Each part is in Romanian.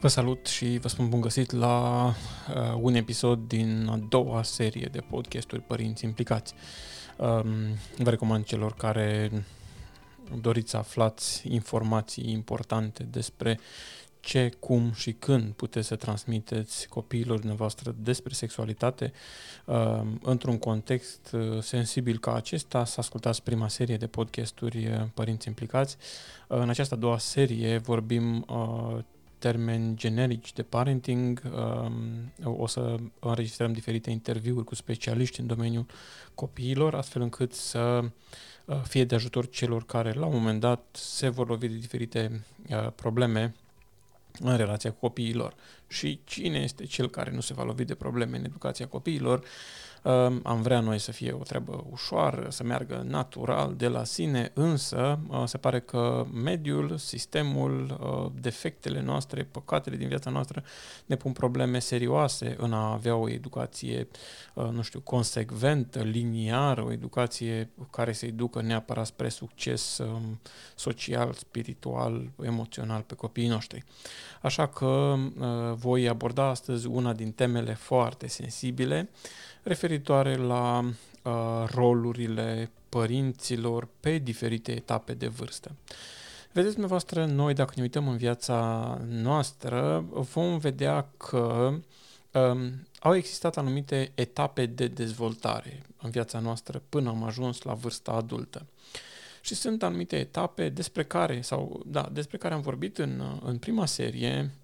Vă salut și vă spun bun găsit la uh, un episod din a doua serie de podcasturi Părinți Implicați. Um, vă recomand celor care doriți să aflați informații importante despre ce, cum și când puteți să transmiteți copiilor dumneavoastră despre sexualitate uh, într-un context uh, sensibil ca acesta, să ascultați prima serie de podcasturi uh, Părinți Implicați. Uh, în această a doua serie vorbim uh, termeni generici de parenting. Um, o să înregistrăm diferite interviuri cu specialiști în domeniul copiilor, astfel încât să uh, fie de ajutor celor care la un moment dat se vor lovi de diferite uh, probleme în relația cu copiilor. Și cine este cel care nu se va lovi de probleme în educația copiilor? Am vrea noi să fie o treabă ușoară, să meargă natural de la sine, însă uh, se pare că mediul, sistemul, uh, defectele noastre, păcatele din viața noastră ne pun probleme serioase în a avea o educație, uh, nu știu, consecventă, liniară, o educație care să-i ducă neapărat spre succes um, social, spiritual, emoțional pe copiii noștri. Așa că voi aborda astăzi una din temele foarte sensibile, referitoare la uh, rolurile părinților pe diferite etape de vârstă. Vedeți, dumneavoastră, noi dacă ne uităm în viața noastră, vom vedea că um, au existat anumite etape de dezvoltare în viața noastră până am ajuns la vârsta adultă. Și sunt anumite etape despre care, sau da, despre care am vorbit în, în prima serie, Uh,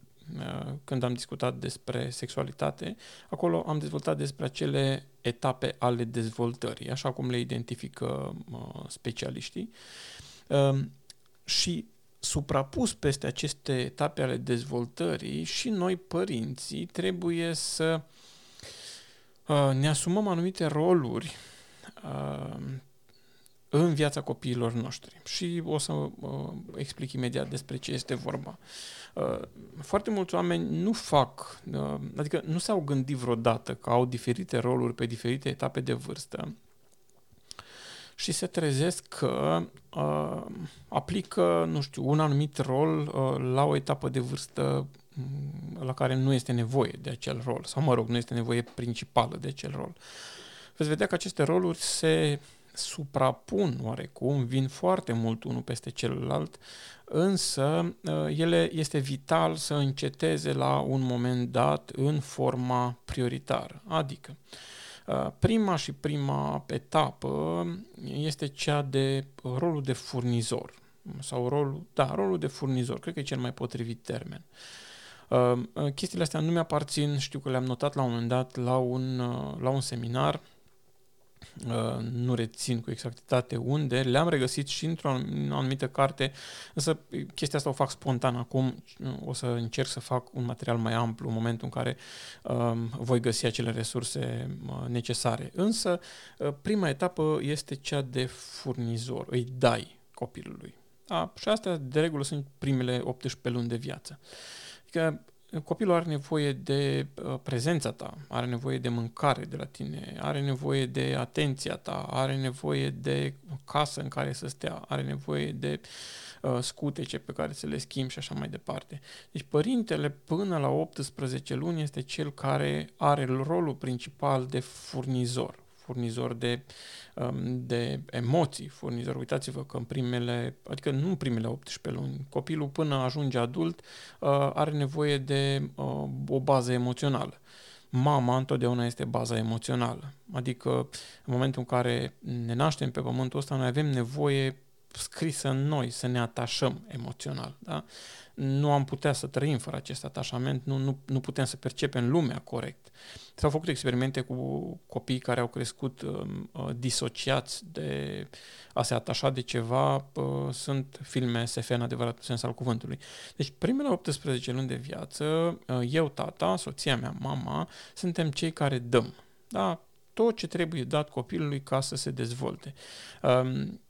când am discutat despre sexualitate, acolo am dezvoltat despre acele etape ale dezvoltării, așa cum le identifică uh, specialiștii. Um, și suprapus peste aceste etape ale dezvoltării și noi, părinții, trebuie să uh, ne asumăm anumite roluri în viața copiilor noștri. Și o să uh, explic imediat despre ce este vorba. Uh, foarte mulți oameni nu fac, uh, adică nu s-au gândit vreodată că au diferite roluri pe diferite etape de vârstă și se trezesc că uh, aplică, nu știu, un anumit rol uh, la o etapă de vârstă mm, la care nu este nevoie de acel rol, sau mă rog, nu este nevoie principală de acel rol. Veți vedea că aceste roluri se suprapun oarecum, vin foarte mult unul peste celălalt, însă uh, ele este vital să înceteze la un moment dat în forma prioritară. Adică, uh, prima și prima etapă este cea de rolul de furnizor sau rolul, da, rolul de furnizor, cred că e cel mai potrivit termen. Uh, chestiile astea nu mi-aparțin, știu că le-am notat la un moment dat la un, la un seminar Uh, nu rețin cu exactitate unde, le-am regăsit și într-o anumită carte, însă chestia asta o fac spontan acum, o să încerc să fac un material mai amplu în momentul în care um, voi găsi acele resurse uh, necesare. Însă, uh, prima etapă este cea de furnizor, îi dai copilului. Da? Și astea, de regulă, sunt primele 18 luni de viață. Adică copilul are nevoie de uh, prezența ta, are nevoie de mâncare de la tine, are nevoie de atenția ta, are nevoie de casă în care să stea, are nevoie de uh, scutece pe care să le schimbi și așa mai departe. Deci părintele până la 18 luni este cel care are rolul principal de furnizor furnizor de, um, de emoții, furnizor. Uitați-vă că în primele, adică nu în primele 18 luni, copilul până ajunge adult uh, are nevoie de uh, o bază emoțională. Mama întotdeauna este baza emoțională. Adică în momentul în care ne naștem pe pământul ăsta, noi avem nevoie scrisă în noi, să ne atașăm emoțional. Da? Nu am putea să trăim fără acest atașament, nu, nu, nu putem să percepem lumea corect. S-au făcut experimente cu copii care au crescut uh, uh disociați de a se atașa de ceva, uh, sunt filme SF în adevărat sens al cuvântului. Deci primele 18 luni de viață, uh, eu, tata, soția mea, mama, suntem cei care dăm. Da? Tot ce trebuie dat copilului ca să se dezvolte. Um,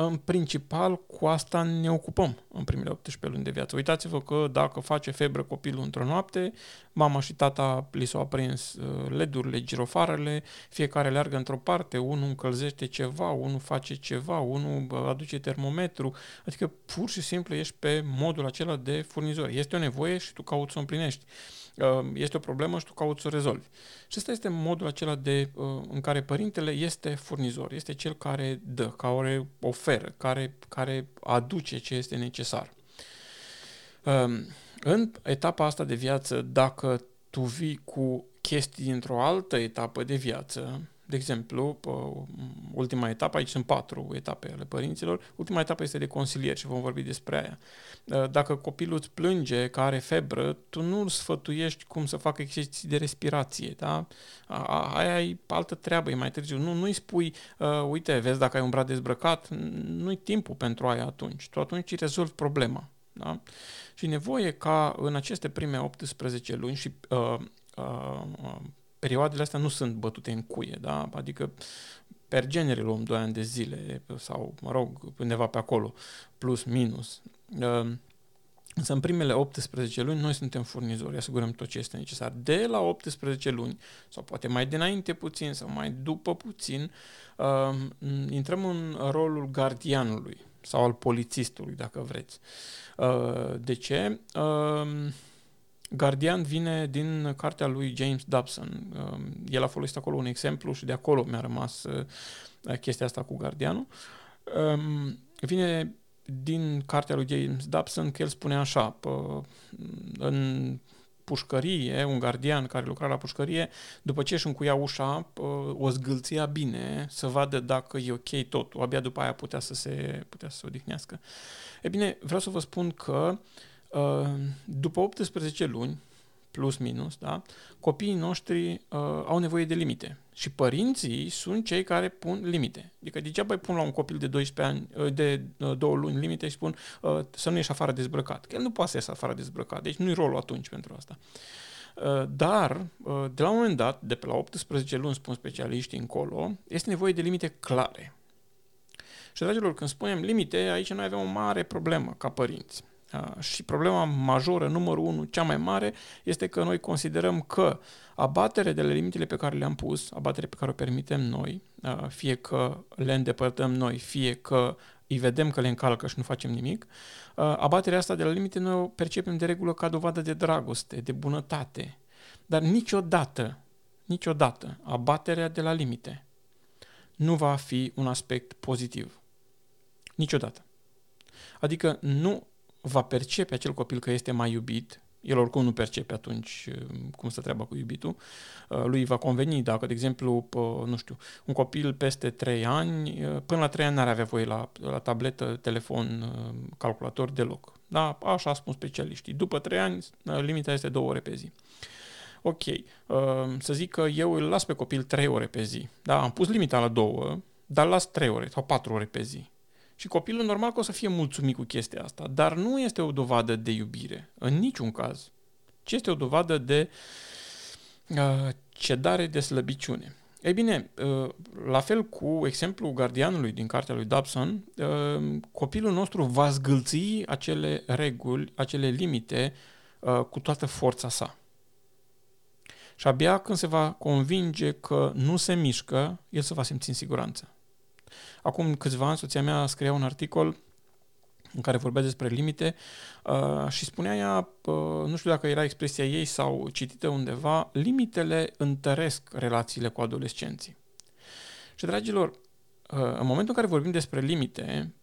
în principal, cu asta ne ocupăm în primele 18 luni de viață. Uitați-vă că dacă face febră copilul într-o noapte, mama și tata li s-au aprins uh, LED-urile, girofarele, fiecare leargă într-o parte, unul încălzește ceva, unul face ceva, unul uh, aduce termometru, adică pur și simplu ești pe modul acela de furnizor. Este o nevoie și tu cauți să o împlinești. Uh, este o problemă și tu cauți să o rezolvi. Și ăsta este modul acela de, uh, în care părintele este furnizor, este cel care dă, care oferă, care, care aduce ce este necesar. Um, în etapa asta de viață, dacă tu vii cu chestii dintr-o altă etapă de viață, de exemplu, ultima etapă, aici sunt patru etape ale părinților, ultima etapă este de consilier și vom vorbi despre aia. Uh, dacă copilul îți plânge că are febră, tu nu îl sfătuiești cum să facă exerciții de respirație, da? Aia e altă treabă, e mai târziu. Nu, nu-i spui, uh, uite, vezi dacă ai un brad dezbrăcat, nu-i timpul pentru aia atunci. Tu atunci îi rezolvi problema. Da? Și nevoie ca în aceste prime 18 luni și uh, uh, perioadele astea nu sunt bătute în cuie, da? adică per genere luăm 2 ani de zile sau, mă rog, undeva pe acolo, plus, minus. Ehm, însă în primele 18 luni noi suntem furnizori, asigurăm tot ce este necesar. De la 18 luni, sau poate mai dinainte puțin, sau mai după puțin, ehm, intrăm în rolul gardianului sau al polițistului, dacă vreți. Ehm, de ce? Guardian vine din cartea lui James Dobson. Um, el a folosit acolo un exemplu și de acolo mi-a rămas uh, chestia asta cu Guardianul. Um, vine din cartea lui James Dobson că el spune așa, în pușcărie, un gardian care lucra la pușcărie, după ce își încuia ușa, o zgâlția bine să vadă dacă e ok totul. Abia după aia putea să se, putea să se odihnească. E bine, vreau să vă spun că Uh, după 18 luni, plus minus, da, copiii noștri uh, au nevoie de limite. Și părinții sunt cei care pun limite. Adică degeaba îi pun la un copil de 12 ani, uh, de uh, două luni limite și spun uh, să nu ieși afară dezbrăcat. Că el nu poate să iasă afară dezbrăcat, deci nu-i rolul atunci pentru asta. Uh, dar, uh, de la un moment dat, de pe la 18 luni, spun specialiștii încolo, este nevoie de limite clare. Și, dragilor, când spunem limite, aici noi avem o mare problemă ca părinți. Și problema majoră, numărul unu, cea mai mare, este că noi considerăm că abatere de la limitele pe care le-am pus, abatere pe care o permitem noi, fie că le îndepărtăm noi, fie că îi vedem că le încalcă și nu facem nimic, abaterea asta de la limite noi o percepem de regulă ca dovadă de dragoste, de bunătate. Dar niciodată, niciodată, abaterea de la limite nu va fi un aspect pozitiv. Niciodată. Adică nu va percepe acel copil că este mai iubit, el oricum nu percepe atunci uh, cum să treaba cu iubitul, uh, lui va conveni dacă, de exemplu, nu știu, un copil peste 3 ani, uh, până la 3 ani n-ar avea voie la, la tabletă, telefon, calculator deloc. Da, așa spun specialiștii. După 3 ani, limita este 2 ore pe zi. Ok, să zic că eu îl las pe copil 3 ore pe zi. Da, am pus limita la 2, dar las 3 ore sau 4 ore pe zi. Și copilul normal că o să fie mulțumit cu chestia asta, dar nu este o dovadă de iubire, în niciun caz, ci este o dovadă de uh, cedare de slăbiciune. Ei bine, uh, la fel cu exemplul gardianului din cartea lui Dobson, uh, copilul nostru va zgâlți acele reguli, acele limite uh, cu toată forța sa. Și abia când se va convinge că nu se mișcă, el se va simți în siguranță. Acum câțiva ani, soția mea scria un articol în care vorbea despre limite uh, și spunea ea, uh, nu știu dacă era expresia ei sau citită undeva, limitele întăresc relațiile cu adolescenții. Și, dragilor, uh, în momentul în care vorbim despre limite,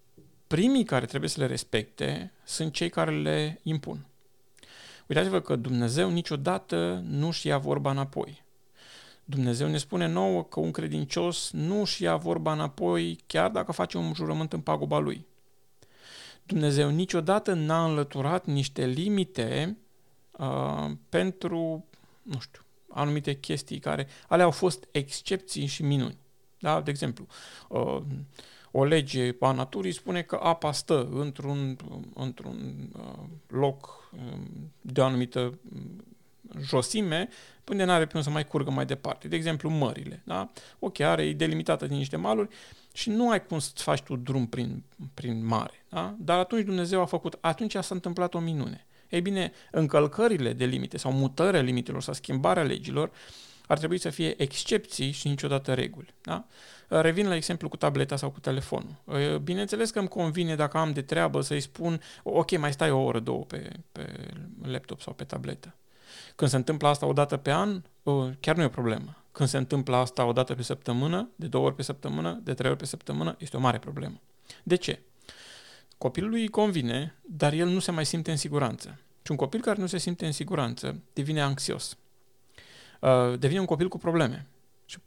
primii care trebuie să le respecte sunt cei care le impun. Uitați-vă că Dumnezeu niciodată nu-și ia vorba înapoi. Dumnezeu ne spune nouă că un credincios nu își ia vorba înapoi chiar dacă face un jurământ în paguba lui. Dumnezeu niciodată n-a înlăturat niște limite uh, pentru, nu știu, anumite chestii care, ale au fost excepții și minuni. Da? De exemplu, uh, o lege a naturii spune că apa stă într-un, într-un uh, loc uh, de o anumită josime până n-are pe unde să mai curgă mai departe. De exemplu, mările. Da? Ok, are, e delimitată din niște maluri și nu ai cum să faci tu drum prin, prin mare. Da? Dar atunci Dumnezeu a făcut, atunci s-a întâmplat o minune. Ei bine, încălcările de limite sau mutarea limitelor sau schimbarea legilor ar trebui să fie excepții și niciodată reguli. Da? Revin la exemplu cu tableta sau cu telefonul. Bineînțeles că îmi convine dacă am de treabă să-i spun ok, mai stai o oră, două pe, pe laptop sau pe tabletă. Când se întâmplă asta o dată pe an, chiar nu e o problemă. Când se întâmplă asta o dată pe săptămână, de două ori pe săptămână, de trei ori pe săptămână, este o mare problemă. De ce? Copilului îi convine, dar el nu se mai simte în siguranță. Și un copil care nu se simte în siguranță devine anxios. Uh, devine un copil cu probleme. Și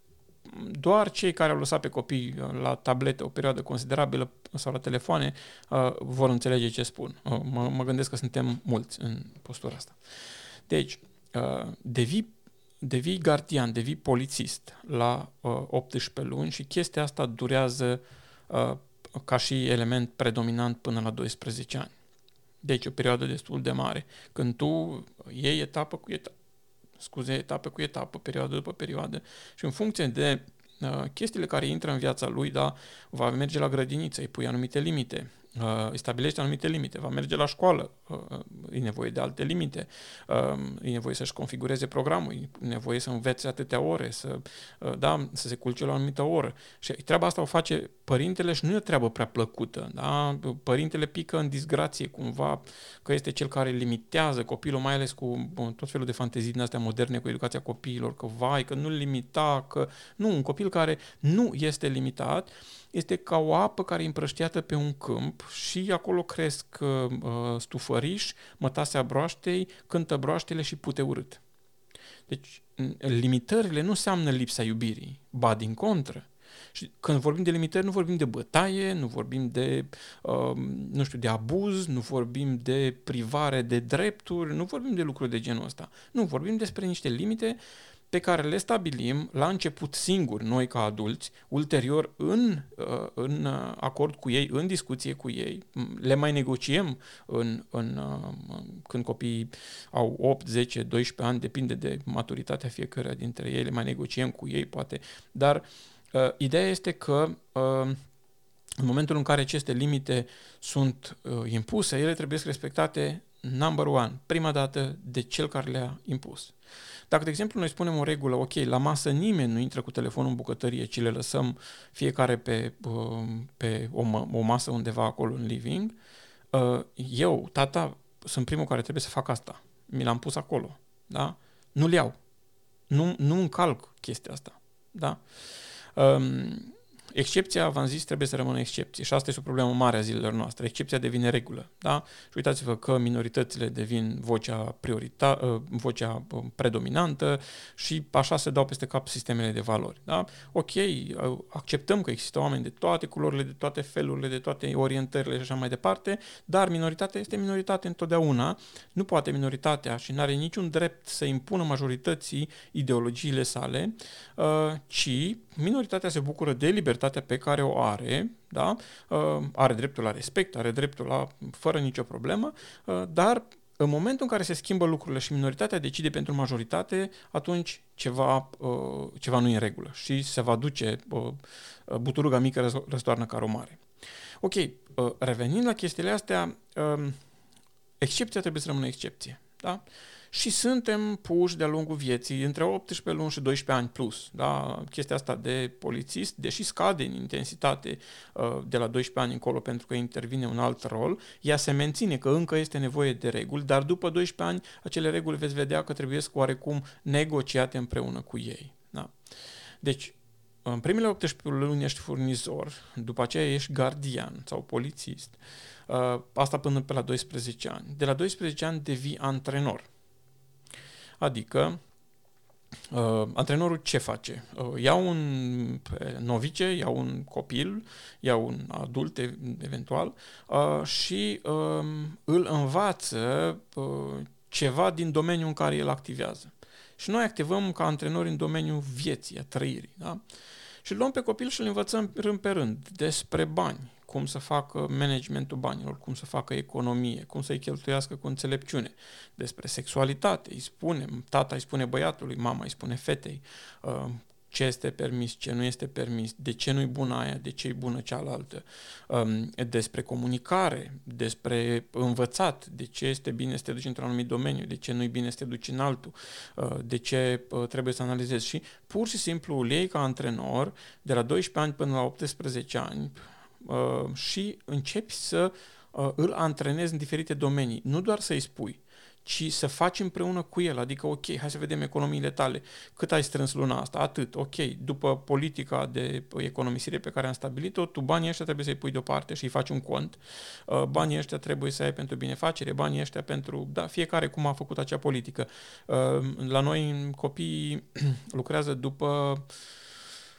doar cei care au lăsat pe copii uh, la tablete o perioadă considerabilă sau la telefoane uh, vor înțelege ce spun. Mă, mă gândesc că suntem mulți în postura asta. Deci, devii, devii gardian, devii polițist la 18 luni și chestia asta durează ca și element predominant până la 12 ani. Deci o perioadă destul de mare. Când tu iei etapă cu etapă, scuze, etapă cu etapă, perioadă după perioadă și în funcție de uh, chestiile care intră în viața lui, da, va merge la grădiniță, îi pui anumite limite, uh, îi stabilește anumite limite, va merge la școală, uh, e nevoie de alte limite, uh, e nevoie să-și configureze programul, e nevoie să învețe atâtea ore, să, uh, da, să se culce la o anumită oră. Și treaba asta o face părintele și nu e o treabă prea plăcută. Da? Părintele pică în disgrație cumva că este cel care limitează copilul, mai ales cu tot felul de fantezii din astea moderne cu educația copiilor, că vai, că nu limita, că... Nu, un copil care nu este limitat este ca o apă care e împrăștiată pe un câmp și acolo cresc uh, stufăriși, mătasea broaștei, cântă broaștele și pute urât. Deci, limitările nu înseamnă lipsa iubirii, ba din contră. Și când vorbim de limitări, nu vorbim de bătaie, nu vorbim de, uh, nu știu, de abuz, nu vorbim de privare de drepturi, nu vorbim de lucruri de genul ăsta. Nu, vorbim despre niște limite pe care le stabilim la început singuri, noi ca adulți, ulterior în, uh, în acord cu ei, în discuție cu ei, le mai negociem în, în, uh, când copiii au 8, 10, 12 ani, depinde de maturitatea fiecăruia dintre ei, le mai negociem cu ei, poate, dar uh, ideea este că uh, în momentul în care aceste limite sunt uh, impuse, ele trebuie respectate number one, prima dată de cel care le-a impus. Dacă, de exemplu, noi spunem o regulă, ok, la masă nimeni nu intră cu telefonul în bucătărie, ci le lăsăm fiecare pe, uh, pe o, o masă undeva acolo în living, uh, eu, tata, sunt primul care trebuie să fac asta. Mi l-am pus acolo, da? Nu-l iau. Nu, nu încalc chestia asta, da? Um, Excepția, v-am zis, trebuie să rămână excepție și asta este o problemă mare a zilelor noastre. Excepția devine regulă, da? Și uitați-vă că minoritățile devin vocea, priorita, ă, vocea ă, predominantă și așa se dau peste cap sistemele de valori, da? Ok, ă, acceptăm că există oameni de toate culorile, de toate felurile, de toate orientările și așa mai departe, dar minoritatea este minoritate întotdeauna. Nu poate minoritatea și nu are niciun drept să impună majorității ideologiile sale, ci minoritatea se bucură de libertatea pe care o are, da? Uh, are dreptul la respect, are dreptul la, fără nicio problemă, uh, dar în momentul în care se schimbă lucrurile și minoritatea decide pentru majoritate, atunci ceva, uh, ceva nu e în regulă și se va duce buturuga mică răstoarnă ca mare. Ok, revenind la chestiile astea, um, excepția trebuie să rămână excepție. Da? Și suntem puși de-a lungul vieții între 18 luni și 12 ani plus. Da? Chestia asta de polițist, deși scade în intensitate uh, de la 12 ani încolo pentru că intervine un alt rol, ea se menține că încă este nevoie de reguli, dar după 12 ani acele reguli veți vedea că trebuie să oarecum negociate împreună cu ei. Da? Deci, în primele 18 luni ești furnizor, după aceea ești gardian sau polițist, uh, asta până pe la 12 ani. De la 12 ani devii antrenor. Adică, Uh, antrenorul ce face? Uh, ia un novice, ia un copil, ia un adult eventual uh, și uh, îl învață uh, ceva din domeniul în care el activează. Și noi activăm ca antrenori în domeniul vieții, a trăirii. Da? Și luăm pe copil și îl învățăm rând pe rând despre bani, cum să facă managementul banilor, cum să facă economie, cum să-i cheltuiască cu înțelepciune, despre sexualitate, îi spune, tata îi spune băiatului, mama îi spune fetei, uh, ce este permis, ce nu este permis, de ce nu-i bună aia, de ce e bună cealaltă, um, despre comunicare, despre învățat, de ce este bine să te duci într-un anumit domeniu, de ce nu-i bine să te duci în altul, uh, de ce uh, trebuie să analizezi. Și pur și simplu îl iei ca antrenor de la 12 ani până la 18 ani uh, și începi să îl antrenezi în diferite domenii. Nu doar să-i spui, ci să faci împreună cu el. Adică, ok, hai să vedem economiile tale. Cât ai strâns luna asta? Atât. Ok, după politica de economisire pe care am stabilit-o, tu banii ăștia trebuie să-i pui deoparte și îi faci un cont. Uh, banii ăștia trebuie să ai pentru binefacere, banii ăștia pentru... Da, fiecare cum a făcut acea politică. Uh, la noi copiii lucrează după...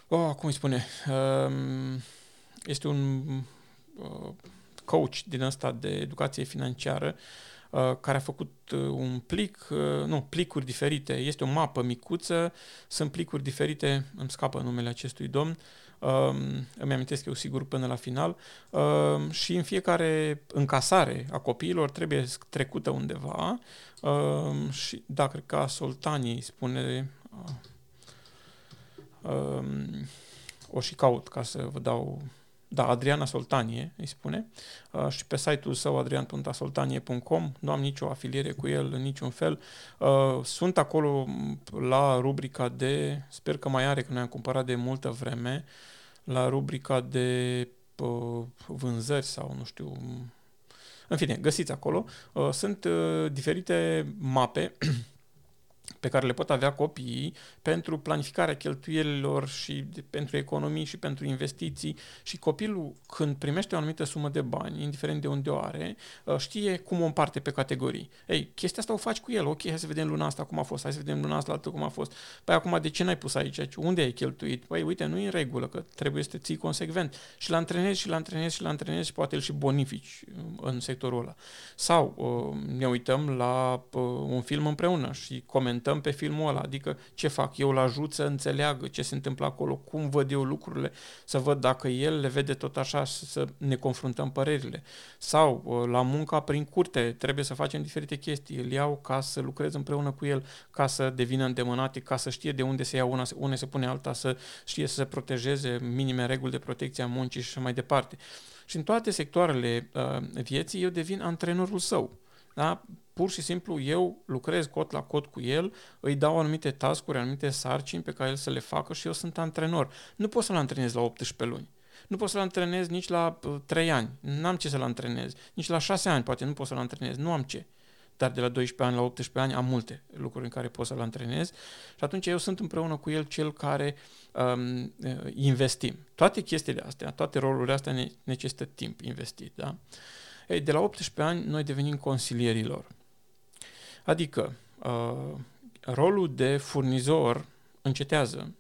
Oh, cum îi spune? Uh, este un coach din ăsta de educație financiară Uh, care a făcut uh, un plic, uh, nu, plicuri diferite. Este o mapă micuță, sunt plicuri diferite, îmi scapă numele acestui domn, um, îmi amintesc eu sigur până la final, um, și în fiecare încasare a copiilor trebuie trecută undeva um, și, da, cred că Soltanii spune, o și caut ca să vă dau da, Adriana Soltanie îi spune, uh, și pe site-ul său adrian.soltanie.com, nu am nicio afiliere cu el în niciun fel. Uh, sunt acolo la rubrica de, sper că mai are, că noi am cumpărat de multă vreme, la rubrica de uh, vânzări sau nu știu, în fine, găsiți acolo. Uh, sunt uh, diferite mape pe care le pot avea copiii pentru planificarea cheltuielilor și de, pentru economii și pentru investiții și copilul când primește o anumită sumă de bani, indiferent de unde o are, uh, știe cum o împarte pe categorii. Ei, chestia asta o faci cu el, ok, hai să vedem luna asta cum a fost, hai să vedem luna asta altă cum a fost. Păi acum de ce n-ai pus aici? Unde ai cheltuit? Păi uite, nu e în regulă, că trebuie să te ții consecvent. Și la antrenezi și la antrenezi și la antrenezi și poate îl și bonifici uh, în sectorul ăla. Sau uh, ne uităm la un film împreună și comentăm comentăm pe filmul ăla, adică ce fac, eu îl ajut să înțeleagă ce se întâmplă acolo, cum văd eu lucrurile, să văd dacă el le vede tot așa, să ne confruntăm părerile. Sau uh, la munca prin curte, trebuie să facem diferite chestii, îl iau ca să lucrez împreună cu el, ca să devină îndemânate, ca să știe de unde se ia una, unde se pune alta, să știe să se protejeze minime reguli de protecție a muncii și așa mai departe. Și în toate sectoarele uh, vieții eu devin antrenorul său. Da? Pur și simplu eu lucrez cot la cot cu el, îi dau anumite tascuri, anumite sarcini pe care el să le facă și eu sunt antrenor. Nu pot să-l antrenez la 18 luni. Nu pot să-l antrenez nici la 3 uh, ani. N-am ce să-l antrenez. Nici la 6 ani poate nu pot să-l antrenez. Nu am ce. Dar de la 12 ani la 18 ani am multe lucruri în care pot să-l antrenez și atunci eu sunt împreună cu el cel care um, uh, investim. Toate chestiile astea, toate rolurile astea ne necesită timp investit. Da? Ei, de la 18 ani noi devenim consilierilor. Adică uh, rolul de furnizor încetează,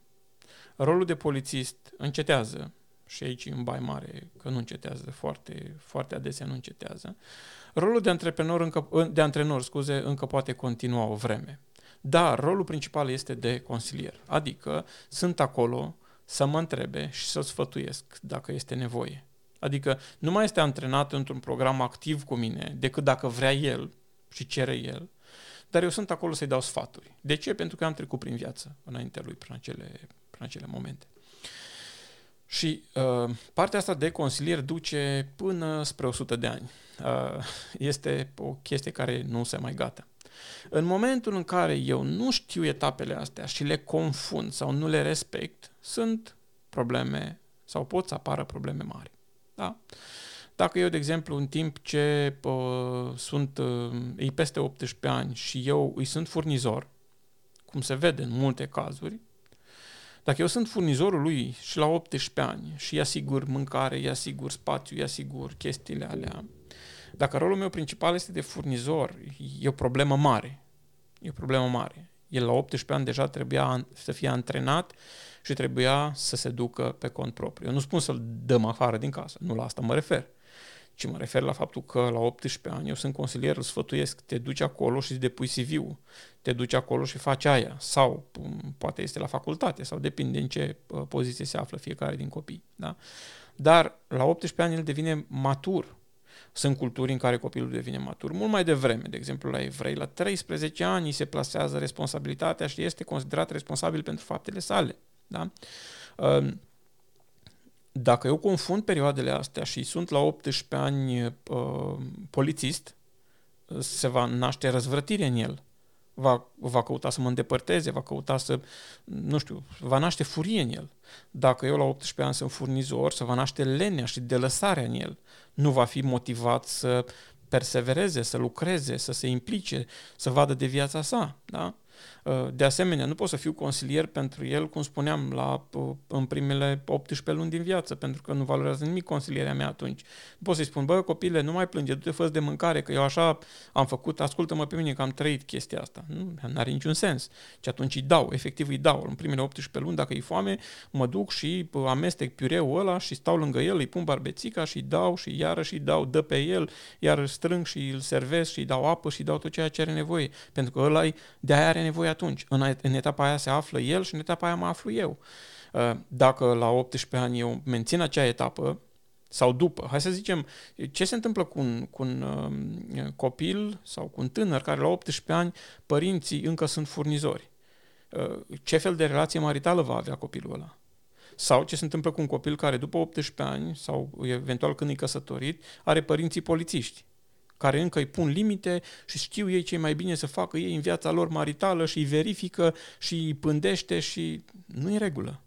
rolul de polițist încetează, și aici în bai mare, că nu încetează, foarte, foarte adesea nu încetează. Rolul de antreprenor, încă, de antrenor, scuze, încă poate continua o vreme. Dar rolul principal este de consilier, adică sunt acolo să mă întrebe și să sfătuiesc dacă este nevoie. Adică nu mai este antrenat într-un program activ cu mine decât dacă vrea el și cere el, dar eu sunt acolo să-i dau sfaturi. De ce? Pentru că am trecut prin viață înaintea lui, prin acele, prin acele momente. Și uh, partea asta de consilier duce până spre 100 de ani. Uh, este o chestie care nu se mai gata. În momentul în care eu nu știu etapele astea și le confund sau nu le respect, sunt probleme sau pot să apară probleme mari. Da? Dacă eu, de exemplu, în timp ce uh, sunt uh, ei peste 18 ani și eu îi sunt furnizor, cum se vede în multe cazuri, dacă eu sunt furnizorul lui și la 18 ani și îi asigur mâncare, îi asigur spațiu, îi asigur chestiile alea, dacă rolul meu principal este de furnizor, e o problemă mare. E o problemă mare. El la 18 ani deja trebuia să fie antrenat și trebuia să se ducă pe cont propriu. Eu nu spun să-l dăm afară din casă, nu la asta mă refer ci mă refer la faptul că la 18 ani eu sunt consilier, îl sfătuiesc, te duci acolo și îți depui CV-ul, te duci acolo și faci aia, sau poate este la facultate, sau depinde în ce uh, poziție se află fiecare din copii. Da? Dar la 18 ani el devine matur. Sunt culturi în care copilul devine matur mult mai devreme. De exemplu, la evrei, la 13 ani se plasează responsabilitatea și este considerat responsabil pentru faptele sale. Da? Uh, dacă eu confund perioadele astea și sunt la 18 ani uh, polițist, se va naște răzvrătire în el. Va, va căuta să mă îndepărteze, va căuta să, nu știu, va naște furie în el. Dacă eu la 18 ani sunt furnizor, se va naște lenea și delăsarea în el. Nu va fi motivat să persevereze, să lucreze, să se implice, să vadă de viața sa. Da? Uh, de asemenea, nu pot să fiu consilier pentru el, cum spuneam, la, uh, în primele 18 luni din viață, pentru că nu valorează nimic consilierea mea atunci. Nu pot să-i spun, bă, copile, nu mai plânge, du-te, fă de mâncare, că eu așa am făcut, ascultă-mă pe mine că am trăit chestia asta. Nu are niciun sens. Și atunci îi dau, efectiv îi dau. În primele 18 luni, dacă e foame, mă duc și uh, amestec piureul ăla și stau lângă el, îi pun barbețica și îi dau și iarăși îi dau, dă pe el, iar îl strâng și îl servesc și îi dau apă și îi dau tot ceea ce are nevoie. Pentru că ăla de aia are nevoie atunci. În, în etapa aia se află el și în etapa aia mă aflu eu. Uh, dacă la 18 ani eu mențin acea etapă, sau după, hai să zicem, ce se întâmplă cu un, cu un uh, copil sau cu un tânăr care la 18 ani părinții încă sunt furnizori? Uh, ce fel de relație maritală va avea copilul ăla? Sau ce se întâmplă cu un copil care după 18 ani sau eventual când e căsătorit are părinții polițiști? Care încă îi pun limite și știu ei ce mai bine să facă ei în viața lor maritală și îi verifică și îi pândește și nu e regulă.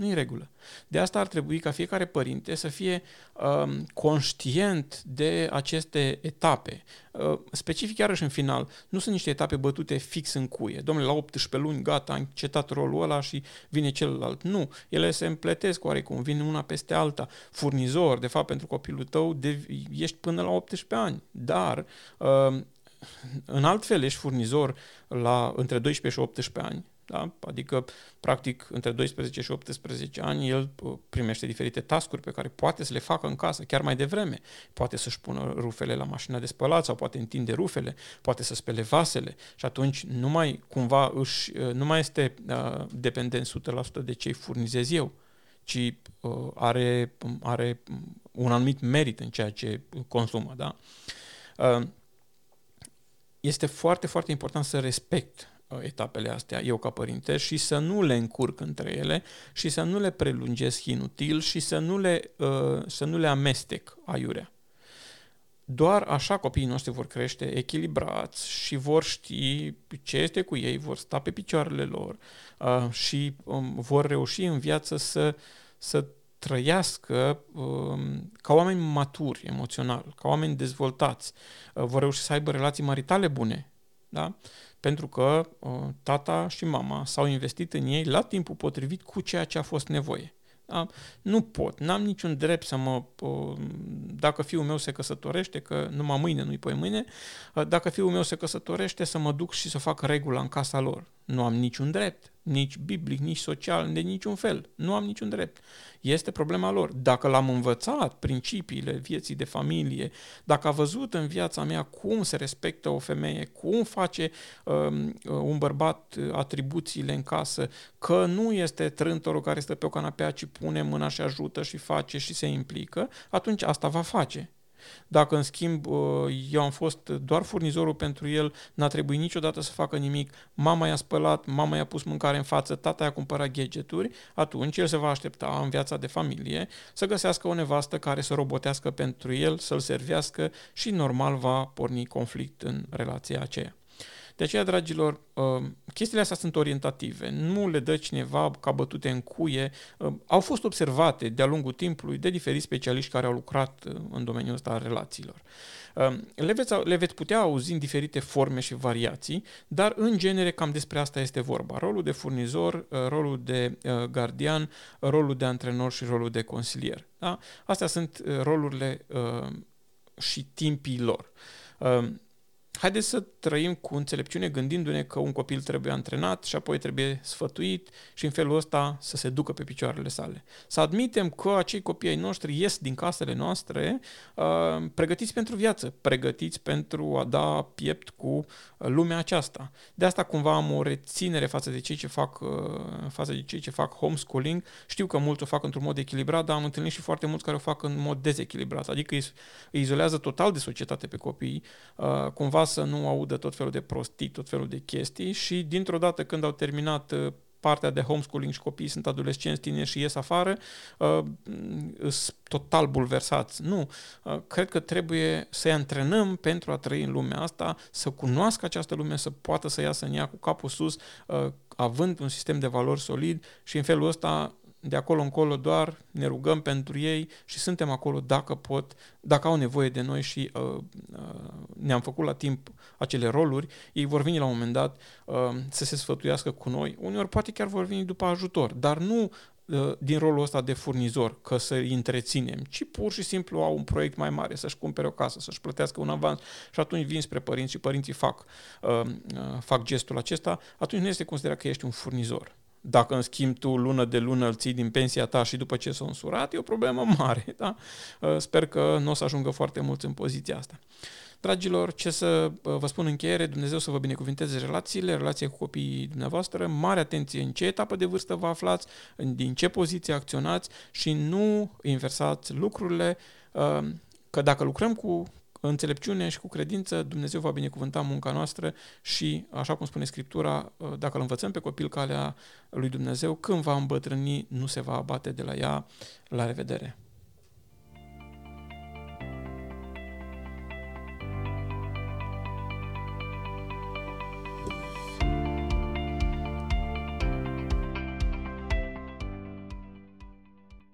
Nu e regulă. De asta ar trebui ca fiecare părinte să fie um, conștient de aceste etape. Uh, specific iarăși în final, nu sunt niște etape bătute fix în cuie. Domnule, la 18 luni, gata, a încetat rolul ăla și vine celălalt. Nu, ele se împletesc oarecum, vin una peste alta. Furnizor, de fapt, pentru copilul tău, de, ești până la 18 ani. Dar uh, în alt fel ești furnizor la între 12 și 18 ani, da? Adică, practic, între 12 și 18 ani, el uh, primește diferite tascuri pe care poate să le facă în casă, chiar mai devreme. Poate să-și pună rufele la mașina de spălat sau poate întinde rufele, poate să spele vasele și atunci nu mai cumva își, uh, nu mai este uh, dependent 100% de ce îi furnizez eu, ci uh, are, are un anumit merit în ceea ce consumă. Da? Uh, este foarte, foarte important să respect Uh, etapele astea, eu ca părinte, și să nu le încurc între ele și să nu le prelungesc inutil și să nu le, uh, să nu le amestec aiurea. Doar așa copiii noștri vor crește echilibrați și vor ști ce este cu ei, vor sta pe picioarele lor uh, și um, vor reuși în viață să, să trăiască um, ca oameni maturi emoțional, ca oameni dezvoltați, vor reuși să aibă relații maritale bune. Da? Pentru că uh, tata și mama s-au investit în ei la timpul potrivit cu ceea ce a fost nevoie. Da? Nu pot, n-am niciun drept să mă... Uh, dacă fiul meu se căsătorește, că numai mâine, nu-i poi mâine, uh, dacă fiul meu se căsătorește, să mă duc și să fac regula în casa lor. Nu am niciun drept nici biblic, nici social, de niciun fel. Nu am niciun drept. Este problema lor. Dacă l-am învățat principiile vieții de familie, dacă a văzut în viața mea cum se respectă o femeie, cum face um, un bărbat atribuțiile în casă, că nu este trântorul care stă pe o canapea, ci pune mâna și ajută și face și se implică, atunci asta va face. Dacă, în schimb, uh, eu am fost doar furnizorul pentru el, n-a trebuit niciodată să facă nimic, mama i-a spălat, mama i-a pus mâncare în față, tata i-a cumpărat gadgeturi, atunci el se va aștepta în viața de familie să găsească o nevastă care să robotească pentru el, să-l servească și normal va porni conflict în relația aceea. De aceea, dragilor, uh, chestiile astea sunt orientative. Nu le dă cineva ca bătute în cuie. Uh, au fost observate de-a lungul timpului de diferiți specialiști care au lucrat uh, în domeniul ăsta al relațiilor. Le veți, le veți putea auzi în diferite forme și variații, dar în genere cam despre asta este vorba. Rolul de furnizor, rolul de gardian, rolul de antrenor și rolul de consilier. Da? Astea sunt rolurile și timpii lor. Haideți să trăim cu înțelepciune gândindu-ne că un copil trebuie antrenat și apoi trebuie sfătuit și în felul ăsta să se ducă pe picioarele sale. Să admitem că acei copii ai noștri ies din casele noastre uh, pregătiți pentru viață, pregătiți pentru a da piept cu lumea aceasta. De asta cumva am o reținere față de cei ce fac, uh, față de cei ce fac homeschooling. Știu că mulți o fac într-un mod echilibrat, dar am întâlnit și foarte mulți care o fac în mod dezechilibrat, adică îi, îi izolează total de societate pe copii, uh, cumva să nu audă tot felul de prostii, tot felul de chestii și dintr-o dată când au terminat uh, partea de homeschooling și copiii sunt adolescenți, tineri și ies afară, uh, sunt total bulversați. Nu. Uh, cred că trebuie să-i antrenăm pentru a trăi în lumea asta, să cunoască această lume, să poată să iasă în ea cu capul sus, uh, având un sistem de valori solid și în felul ăsta de acolo încolo doar ne rugăm pentru ei și suntem acolo dacă pot, dacă au nevoie de noi și uh, uh, ne-am făcut la timp acele roluri, ei vor veni la un moment dat uh, să se sfătuiască cu noi. Uneori poate chiar vor veni după ajutor, dar nu uh, din rolul ăsta de furnizor, că să îi întreținem, ci pur și simplu au un proiect mai mare, să-și cumpere o casă, să-și plătească un avans și atunci vin spre părinți și părinții fac, uh, uh, fac gestul acesta, atunci nu este considerat că ești un furnizor dacă în schimb tu lună de lună îl ții din pensia ta și după ce s-a însurat, e o problemă mare. Da? Uh, sper că nu o să ajungă foarte mulți în poziția asta. Dragilor, ce să uh, vă spun în încheiere, Dumnezeu să vă binecuvinteze relațiile, relația cu copiii dumneavoastră, mare atenție în ce etapă de vârstă vă aflați, din ce poziție acționați și nu inversați lucrurile, uh, că dacă lucrăm cu înțelepciune și cu credință Dumnezeu va binecuvânta munca noastră și, așa cum spune Scriptura, dacă îl învățăm pe copil calea lui Dumnezeu, când va îmbătrâni, nu se va abate de la ea. La revedere!